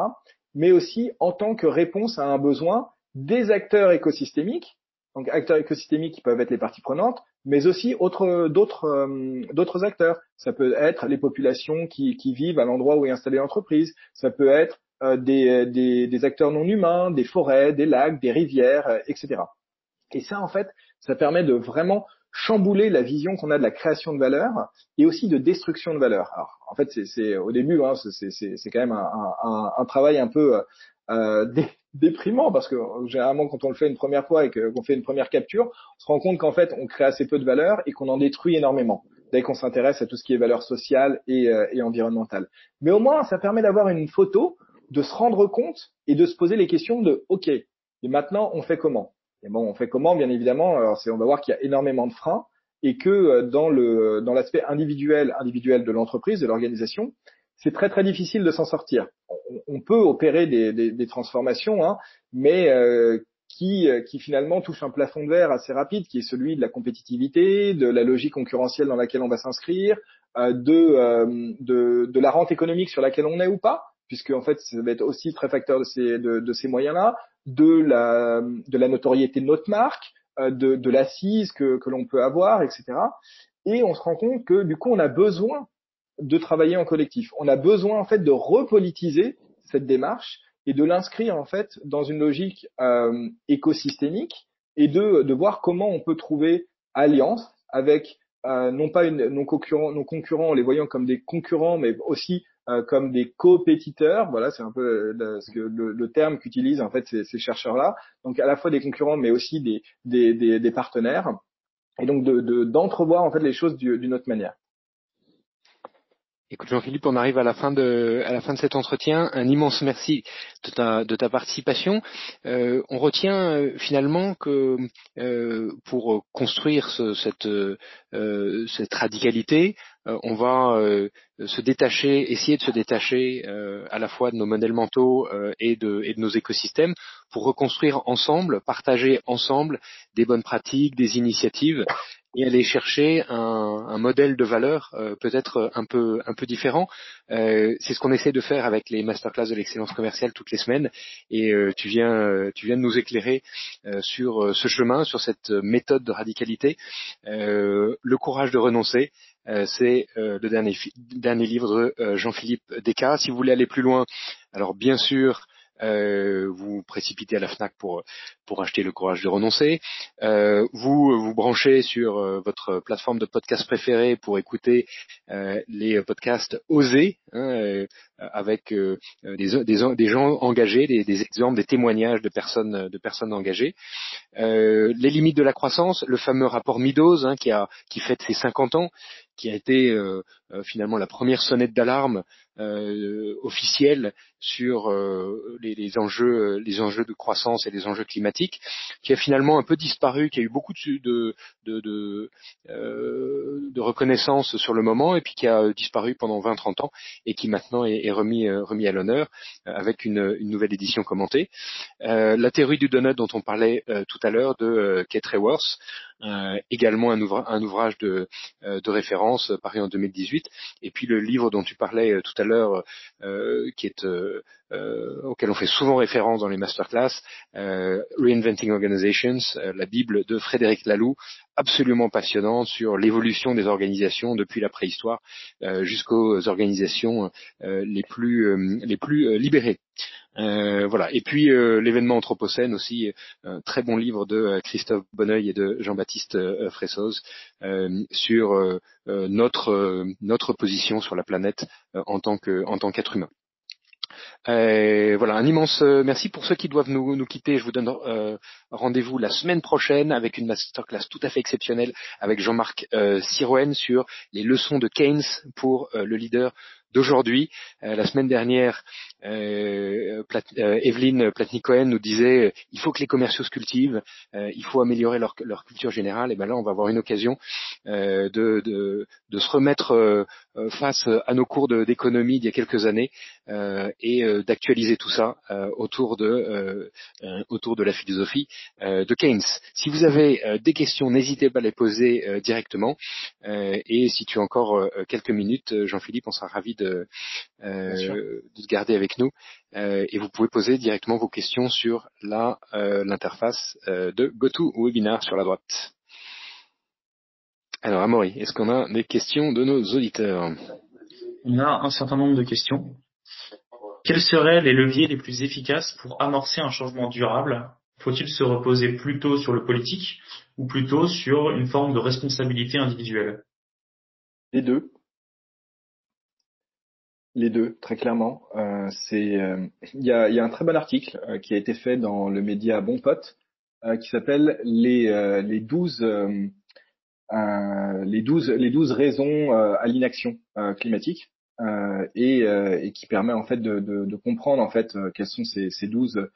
Mais aussi en tant que réponse à un besoin des acteurs écosystémiques donc acteurs écosystémiques qui peuvent être les parties prenantes, mais aussi autres, d'autres, euh, d'autres acteurs. Ça peut être les populations qui, qui vivent à l'endroit où est installée l'entreprise. Ça peut être euh, des, des, des, acteurs non humains, des forêts, des lacs, des rivières, euh, etc. Et ça, en fait, ça permet de vraiment chambouler la vision qu'on a de la création de valeur et aussi de destruction de valeur. Alors, en fait, c'est au début, hein, c'est quand même un, un, un, travail un peu euh, déprimant parce que généralement quand on le fait une première fois et qu'on fait une première capture, on se rend compte qu'en fait on crée assez peu de valeur et qu'on en détruit énormément. dès qu'on s'intéresse à tout ce qui est valeur sociale et, euh, et environnementale. Mais au moins, ça permet d'avoir une photo, de se rendre compte et de se poser les questions de OK, et maintenant on fait comment? Et bon, on fait comment Bien évidemment, alors on va voir qu'il y a énormément de freins et que euh, dans le dans l'aspect individuel individuel de l'entreprise, de l'organisation, c'est très très difficile de s'en sortir. On, peut opérer des, des, des transformations, hein, mais euh, qui, euh, qui finalement touche un plafond de verre assez rapide, qui est celui de la compétitivité, de la logique concurrentielle dans laquelle on va s'inscrire, euh, de, euh, de, de, la rente économique sur laquelle on est ou pas, puisque en fait ça va être aussi très facteur de ces, de, de ces moyens-là, de la, de la notoriété de notre marque, de, de l'assise que, que l'on peut avoir, etc. Et on se rend compte que du coup on a besoin de travailler en collectif. On a besoin en fait de repolitiser cette démarche et de l'inscrire en fait dans une logique euh, écosystémique et de, de voir comment on peut trouver alliance avec euh, non pas une, nos concurrents, nos concurrents en les voyant comme des concurrents, mais aussi euh, comme des compétiteurs. Voilà, c'est un peu le, le, le terme qu'utilisent en fait ces, ces chercheurs-là. Donc à la fois des concurrents, mais aussi des, des, des, des partenaires. Et donc d'entrevoir de, en fait les choses d'une autre manière. Écoute Jean-Philippe, on arrive à la fin de à la fin de cet entretien. Un immense merci de ta de ta participation. Euh, on retient euh, finalement que euh, pour construire ce, cette cette radicalité, euh, on va se détacher, essayer de se détacher à la fois de nos modèles mentaux et de et de nos écosystèmes pour reconstruire ensemble, partager ensemble des bonnes pratiques, des initiatives et aller chercher un, un modèle de valeur euh, peut-être un peu un peu différent. Euh, c'est ce qu'on essaie de faire avec les masterclass de l'excellence commerciale toutes les semaines. Et euh, tu viens tu viens de nous éclairer sur ce chemin, sur cette méthode de radicalité, le courage de renoncer. c'est le dernier, livre de Jean-Philippe Descartes. Si vous voulez aller plus loin, alors bien sûr, euh, vous précipitez à la Fnac pour pour acheter le courage de renoncer. Euh, vous vous branchez sur euh, votre plateforme de podcast préférée pour écouter les podcasts osés hein, avec des, gens engagés, des, exemples, des témoignages de personnes de personnes engagées. les limites de la croissance, le fameux rapport Midos hein, qui a qui fête ses 50 ans, qui a été finalement la première sonnette d'alarme euh, officielle sur euh, les, enjeux, les enjeux de croissance et les enjeux climatiques, qui a finalement un peu disparu, qui a eu beaucoup de, euh, reconnaissance sur le moment, et puis qui a disparu pendant 20-30 ans, et qui maintenant est, euh, remis à l'honneur euh, avec une, une, nouvelle édition commentée. la théorie du donut dont on parlait tout à l'heure de Kate Raworth, également un, un ouvrage de, de référence paru en 2018, et puis le livre dont tu parlais tout à l'heure, euh, qui est euh, euh, auquel on fait souvent référence dans les masterclass, Reinventing Organizations, la Bible de Frédéric Laloux, absolument passionnante sur l'évolution des organisations depuis la préhistoire jusqu'aux organisations les plus les plus libérées. Euh, voilà. Et puis l'événement Anthropocène aussi, un très bon livre de Christophe Bonneuil et de Jean-Baptiste Fressoz sur notre notre position sur la planète en tant que en tant qu'être humain. Euh, voilà, un immense euh, merci pour ceux qui doivent nous, quitter. Je vous donne euh, rendez-vous la semaine prochaine avec une masterclass tout à fait exceptionnelle avec Jean-Marc euh, Sirouen sur les leçons de Keynes pour le leader d'aujourd'hui. la semaine dernière, euh, Plat Evelyne Platnik-Cohen nous disait il faut que les commerciaux se cultivent, il faut améliorer leur, culture générale. Et ben là, on va avoir une occasion de, de, de, se remettre face à nos cours d'économie d'il y a quelques années et euh, d'actualiser tout ça euh, autour de euh, autour de la philosophie de Keynes. Si vous avez des questions, n'hésitez pas à les poser directement. et si tu as encore quelques minutes, Jean-Philippe, on sera ravi de, de te garder avec nous. et vous pouvez poser directement vos questions sur la l'interface de GoToWebinar sur la droite. Alors, Amaury, est-ce qu'on a des questions de nos auditeurs? On a un certain nombre de questions. Quels seraient les leviers les plus efficaces pour amorcer un changement durable? Faut-il se reposer plutôt sur le politique ou plutôt sur une forme de responsabilité individuelle? Les deux. Les deux, très clairement. Euh, c'est, euh, il y, a, y, a, un très bon article euh, qui a été fait dans le média Bon Pote qui s'appelle les les 12 les 12 les 12 raisons à l'inaction climatique et, et, qui permet en fait de, de, de comprendre en fait quelles sont ces, ces 12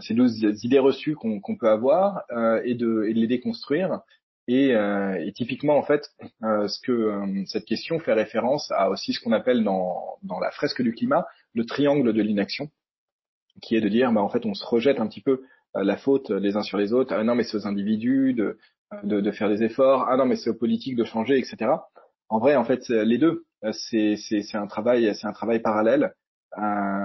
ces 12 idées reçues qu'on peut avoir et de, et de les déconstruire et, euh, et, typiquement, en fait, euh, ce que euh, cette question fait référence à aussi ce qu'on appelle dans, dans la fresque du climat le triangle de l'inaction, qui est de dire, bah, en fait, on se rejette un petit peu la faute les uns sur les autres. Ah non, mais c'est aux individus de, de, de, faire des efforts. Ah non, mais c'est aux politiques de changer, etc. En vrai, en fait, les deux, c'est un travail, c'est un travail parallèle.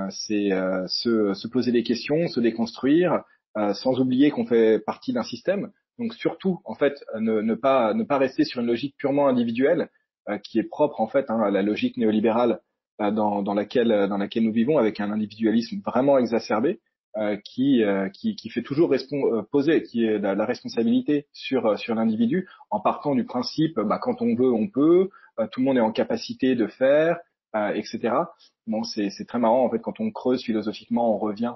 c'est se, se, poser des questions, se déconstruire, sans oublier qu'on fait partie d'un système donc surtout, en fait, ne, ne, pas ne pas rester sur une logique purement individuelle euh, qui est propre en fait hein, à la logique néolibérale euh, dans, dans, laquelle dans laquelle nous vivons, avec un individualisme vraiment exacerbé. Euh, qui, qui, qui, fait toujours poser qui est la, responsabilité sur sur l'individu en partant du principe bah, quand on veut on peut tout le monde est en capacité de faire etc bon c'est très marrant en fait quand on creuse philosophiquement on revient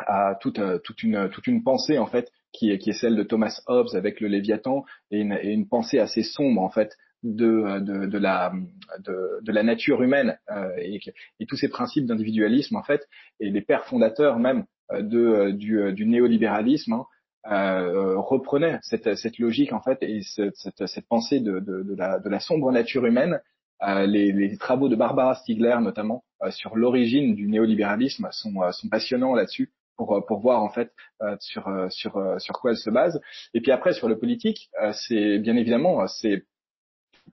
à toute toute une toute une pensée en fait qui est, qui est celle de Thomas Hobbes avec le Léviathan et une, et une pensée assez sombre en fait de, de, de, la, de, de, la nature humaine euh, et, et, tous ces principes d'individualisme en fait et les pères fondateurs même euh, de, euh, du, du néolibéralisme hein, euh, reprenaient cette, cette logique en fait et cette, cette, cette pensée de, de, la, de la sombre nature humaine. Euh, les, les, travaux de Barbara Stiegler notamment sur l'origine du néolibéralisme sont, sont passionnants là-dessus pour, euh, pour voir en fait euh, sur, euh, sur, sur quoi elle se base. Et puis après sur le politique, c'est bien évidemment, c'est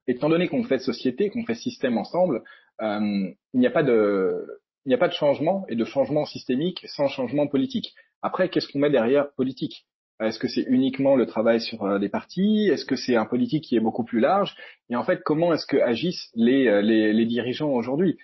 étant donné qu'on fait société, qu'on fait système ensemble, il n'y a pas de il n'y a pas de changement et de changement systémique sans changement politique. Après, qu'est-ce qu'on met derrière politique? Est-ce que c'est uniquement le travail sur des partis? Est-ce que c'est un politique qui est beaucoup plus large? Et en fait, comment est-ce que agissent les, les dirigeants aujourd'hui?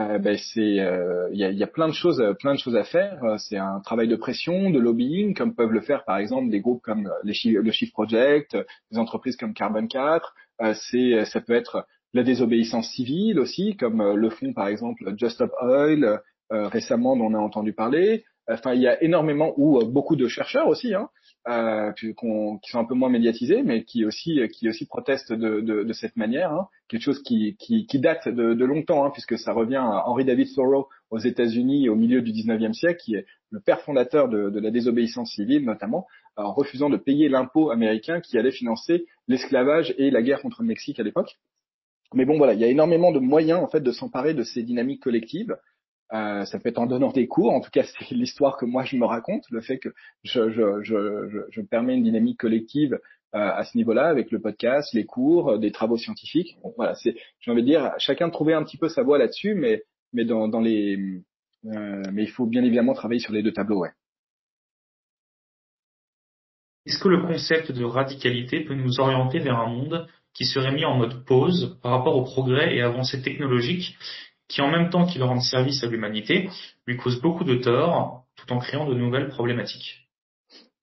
Euh, ben c'est euh, il y, a, y, a, plein de choses plein de choses à faire. Euh, c'est un travail de pression de lobbying comme peuvent le faire par exemple des groupes comme le Shift Project des entreprises comme Carbon 4 c'est ça peut être la désobéissance civile aussi comme le font par exemple Just Stop Oil récemment dont on a entendu parler. Enfin il y a énormément ou beaucoup de chercheurs aussi hein, euh, qui sont un peu moins médiatisés, mais qui aussi qui aussi protestent de, de, de cette manière, hein. quelque chose qui, qui, qui date de, de longtemps, hein, puisque ça revient à Henry David Thoreau aux États-Unis au milieu du 19e siècle, qui est le père fondateur de, de la désobéissance civile, notamment en refusant de payer l'impôt américain qui allait financer l'esclavage et la guerre contre le Mexique à l'époque. Mais bon, voilà, il y a énormément de moyens en fait de s'emparer de ces dynamiques collectives. Euh, ça peut être en donnant des cours, en tout cas c'est l'histoire que moi je me raconte, le fait que je, je, je, je permets une dynamique collective euh, à ce niveau-là avec le podcast, les cours, des travaux scientifiques. Voilà, c'est, j'ai envie de dire, chacun de trouver un petit peu sa voie là-dessus, mais mais dans, dans les, euh, mais il faut bien évidemment travailler sur les deux tableaux, ouais. Est-ce que le concept de radicalité peut nous orienter vers un monde qui serait mis en mode pause par rapport au progrès et avancées technologiques qui en même temps qu'il rend service à l'humanité, lui cause beaucoup de tort, tout en créant de nouvelles problématiques.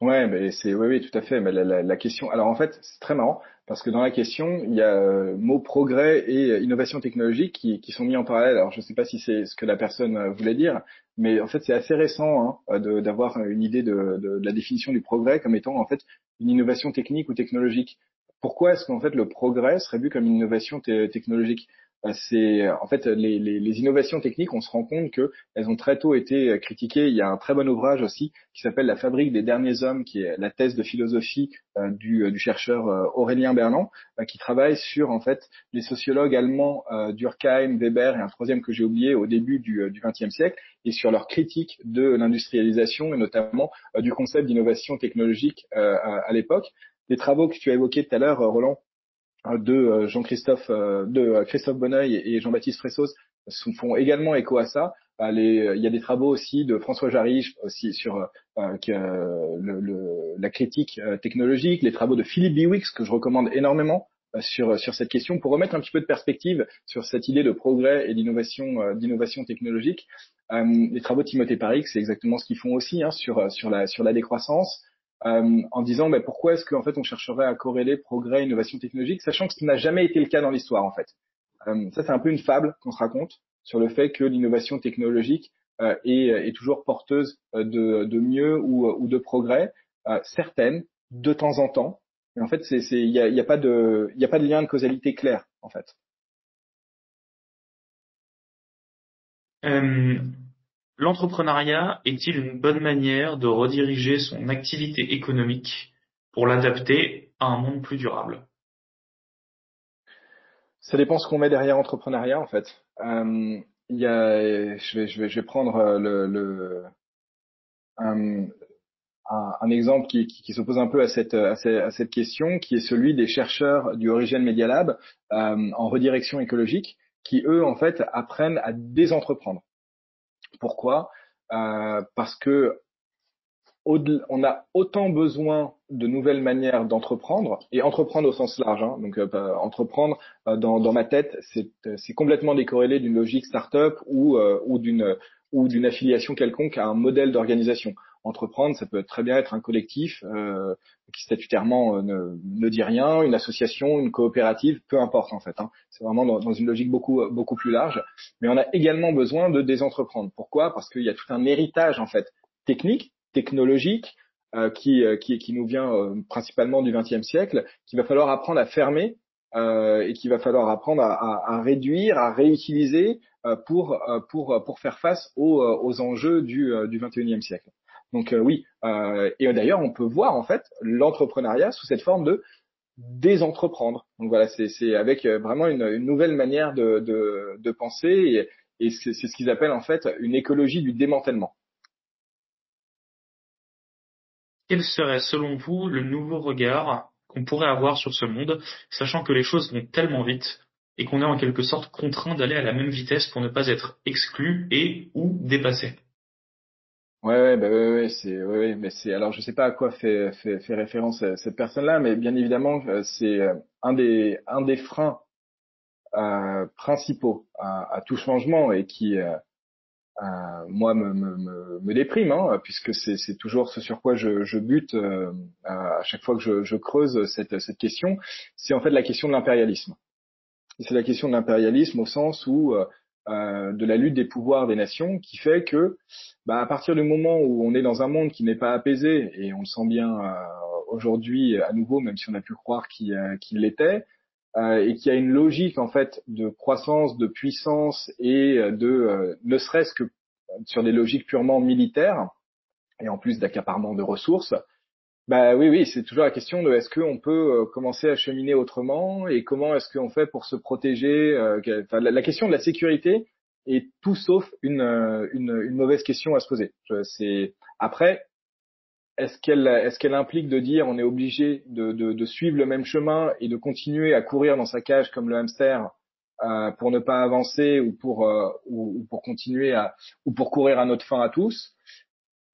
Ouais, mais c'est oui, oui, tout à fait. Mais la, question, alors en fait, c'est très marrant parce que dans la question, il y a euh, mot progrès et innovation technologique qui, qui, sont mis en parallèle. Alors je ne sais pas si c'est ce que la personne euh, voulait dire, mais en fait c'est assez récent hein, d'avoir une idée de, de, de, la définition du progrès comme étant en fait une innovation technique ou technologique. Pourquoi est-ce qu'en fait le progrès serait vu comme une innovation technologique? euh, c'est en fait les, les, les, innovations techniques, on se rend compte que elles ont très tôt été euh, critiquées. Il y a un très bon ouvrage aussi qui s'appelle La fabrique des derniers hommes, qui est la thèse de philosophie euh, du, du, chercheur Aurélien Berland, qui travaille sur en fait les sociologues allemands Durkheim, Weber et un troisième que j'ai oublié au début du XXe siècle, et sur leur critique de l'industrialisation et notamment du concept d'innovation technologique à l'époque. Les travaux que tu as évoqués tout à l'heure, Roland, de euh, Jean-Christophe euh, de euh, Christophe Bonneuil et Jean-Baptiste Fressos font également écho à ça. il y a des travaux aussi de François Jarry aussi sur le, la critique technologique, les travaux de Philippe Biwix que je recommande énormément sur sur cette question pour remettre un petit peu de perspective sur cette idée de progrès et d'innovation d'innovation technologique. les travaux de Timothée Parix, c'est exactement ce qu'ils font aussi hein, sur sur la sur la décroissance. Euh, en disant mais pourquoi est-ce qu'en fait on chercherait à corréler progrès, innovation technologique, sachant que ce n'a jamais été le cas dans l'histoire en fait. Euh, ça c'est un peu une fable qu'on se raconte sur le fait que l'innovation technologique euh, est, toujours porteuse de, de mieux ou, ou de progrès, certaines de temps en temps, Mais en fait, il y a, y a pas de a pas de lien de causalité clair en fait. L'entrepreneuriat est-il une bonne manière de rediriger son activité économique pour l'adapter à un monde plus durable? Ça dépend ce qu'on met derrière entrepreneuriat en fait. Euh, y a, je vais, prendre euh, le, le un, exemple qui, s'oppose un peu à cette, question, qui est celui des chercheurs du Origin Media Lab euh, en redirection écologique, qui eux en fait apprennent à désentrepreneur. Pourquoi euh, Parce que on a autant besoin de nouvelles manières d'entreprendre et entreprendre au sens large. Hein, donc euh, entreprendre euh, dans, dans, ma tête, c'est complètement décorrélé d'une logique start-up ou, ou d'une ou d'une affiliation quelconque à un modèle d'organisation entreprendre, ça peut très bien être un collectif euh, qui statutairement euh, ne, dit rien, une association, une coopérative, peu importe en fait. Hein. C'est vraiment dans, dans, une logique beaucoup beaucoup plus large. Mais on a également besoin de désentrepreneur. Pourquoi? Parce qu'il y a tout un héritage en fait technique, technologique, euh, qui, qui, nous vient euh, principalement du XXe siècle, qu'il va falloir apprendre à fermer euh, et qu'il va falloir apprendre à, réduire, à réutiliser pour, pour, pour faire face aux, aux enjeux du, du XXIe siècle. Donc euh, oui, euh, et d'ailleurs on peut voir en fait l'entrepreneuriat sous cette forme de désentreprendre. Donc voilà, c'est avec euh, vraiment une, une, nouvelle manière de, de, de penser et, et c'est ce qu'ils appellent en fait une écologie du démantèlement. Quel serait selon vous le nouveau regard qu'on pourrait avoir sur ce monde, sachant que les choses vont tellement vite et qu'on est en quelque sorte contraint d'aller à la même vitesse pour ne pas être exclu et ou dépassé? Ouais, ouais, bah, ouais, ouais c'est, ouais, mais c'est, alors je sais pas à quoi fait, fait, fait référence euh, cette personne-là, mais bien évidemment, euh, c'est euh, un des, un des freins euh, principaux à, à, tout changement et qui, euh, moi, me, me, me, déprime, hein, puisque c'est, c'est toujours ce sur quoi je, je bute à chaque fois que je, je creuse cette, cette question, c'est en fait la question de l'impérialisme. C'est la question de l'impérialisme au sens où euh, de la lutte des pouvoirs des nations qui fait que bah, à partir du moment où on est dans un monde qui n'est pas apaisé et on le sent bien euh, aujourd'hui à nouveau même si on a pu croire qu'il euh, l'était et qui a une logique en fait de croissance de puissance et de ne serait-ce que sur des logiques purement militaires et en plus d'accaparement de ressources bah oui, oui, c'est toujours la question de est-ce qu'on peut euh, commencer à cheminer autrement et comment est-ce qu'on fait pour se protéger. Euh, la, question de la sécurité est tout sauf une, euh, une, une mauvaise question à se poser. C'est après, est-ce qu'elle est-ce qu'elle implique de dire on est obligé de, de, de, suivre le même chemin et de continuer à courir dans sa cage comme le hamster euh, pour ne pas avancer ou pour ou, ou, pour continuer à ou pour courir à notre fin à tous?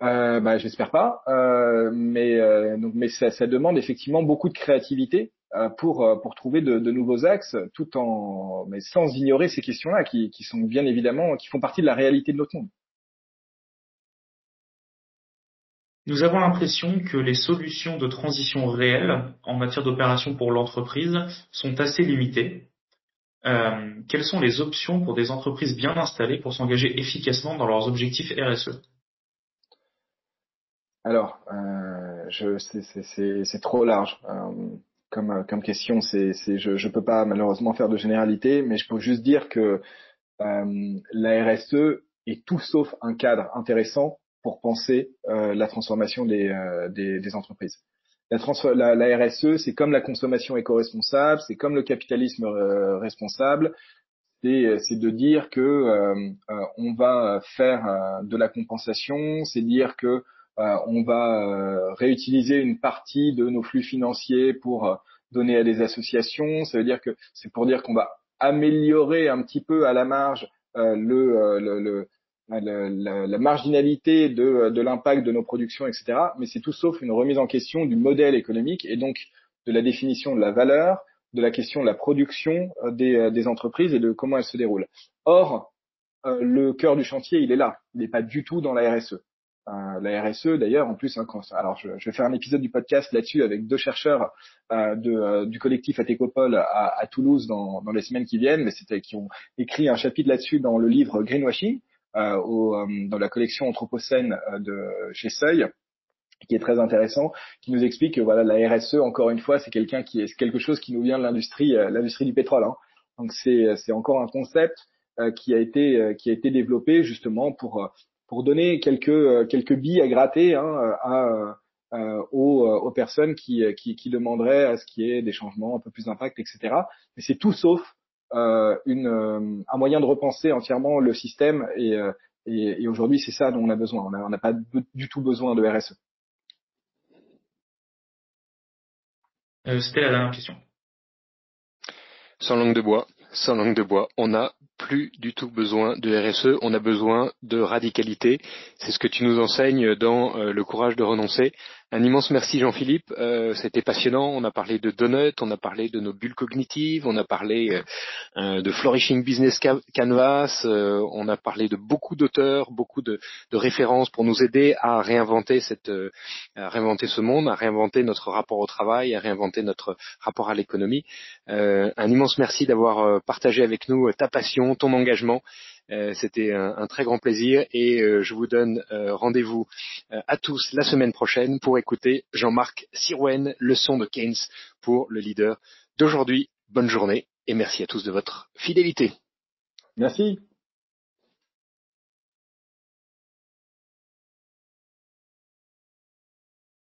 Euh, bah, j'espère pas, euh, mais euh, donc mais ça, ça, demande effectivement beaucoup de créativité euh, pour euh, pour trouver de, de, nouveaux axes, tout en mais sans ignorer ces questions-là qui, qui sont bien évidemment qui font partie de la réalité de notre monde. Nous avons l'impression que les solutions de transition réelles en matière d'opération pour l'entreprise sont assez limitées. Euh, quelles sont les options pour des entreprises bien installées pour s'engager efficacement dans leurs objectifs RSE alors, euh, c'est trop large euh, comme, comme question. C'est, je ne peux pas malheureusement faire de généralité, mais je peux juste dire que euh, la RSE est tout sauf un cadre intéressant pour penser euh, la transformation des, euh, entreprises. La, la, la RSE, c'est comme la consommation éco-responsable, c'est comme le capitalisme euh, responsable, c'est de dire que on va faire de la compensation, c'est dire que euh, on va euh, réutiliser une partie de nos flux financiers pour euh, donner à des associations. Ça veut dire que c'est pour dire qu'on va améliorer un petit peu à la marge la, marginalité de, de l'impact de nos productions, etc. Mais c'est tout sauf une remise en question du modèle économique et donc de la définition de la valeur, de la question de la production des, des entreprises et de comment elles se déroulent. Or, le cœur du chantier, il est là. Il n'est pas du tout dans la RSE. Euh, la RSE d'ailleurs en plus hein, alors je, je, vais faire un épisode du podcast là-dessus avec deux chercheurs euh, de, euh, du collectif Atécopole à, à, Toulouse dans, dans, les semaines qui viennent mais c'était qui ont écrit un chapitre là-dessus dans le livre Greenwashing au, dans la collection Anthropocène de chez Seuil qui est très intéressant, qui nous explique que voilà la RSE encore une fois c'est quelqu'un qui est quelque chose qui nous vient de l'industrie l'industrie du pétrole. Hein. Donc c'est c'est encore un concept qui a été qui a été développé justement pour pour donner quelques quelques billes à gratter hein, à euh, aux, euh, aux, personnes qui, qui, qui, demanderaient à ce qu'il y ait des changements un peu plus d'impact, etc. Mais c'est tout sauf euh, une, euh, un moyen de repenser entièrement le système et, et, et aujourd'hui c'est ça dont on a besoin. On n'a pas du tout besoin de RSE. C'était la dernière question. Sans langue de bois, sans langue de bois, on a plus du tout besoin de RSE, on a besoin de radicalité. C'est ce que tu nous enseignes dans Le courage de renoncer. Un immense merci Jean-Philippe, euh, c'était passionnant. On a parlé de donuts, on a parlé de nos bulles cognitives, on a parlé euh, euh, de Flourishing Business Canvas, on a parlé de beaucoup d'auteurs, beaucoup de, références pour nous aider à réinventer cette, à réinventer ce monde, à réinventer notre rapport au travail, à réinventer notre rapport à l'économie. un immense merci d'avoir partagé avec nous ta passion, ton engagement c'était un, très grand plaisir et euh, je vous donne euh, rendez-vous à tous la semaine prochaine pour écouter Jean-Marc Sirouen, leçon de Keynes pour le leader d'aujourd'hui. Bonne journée et merci à tous de votre fidélité. Merci.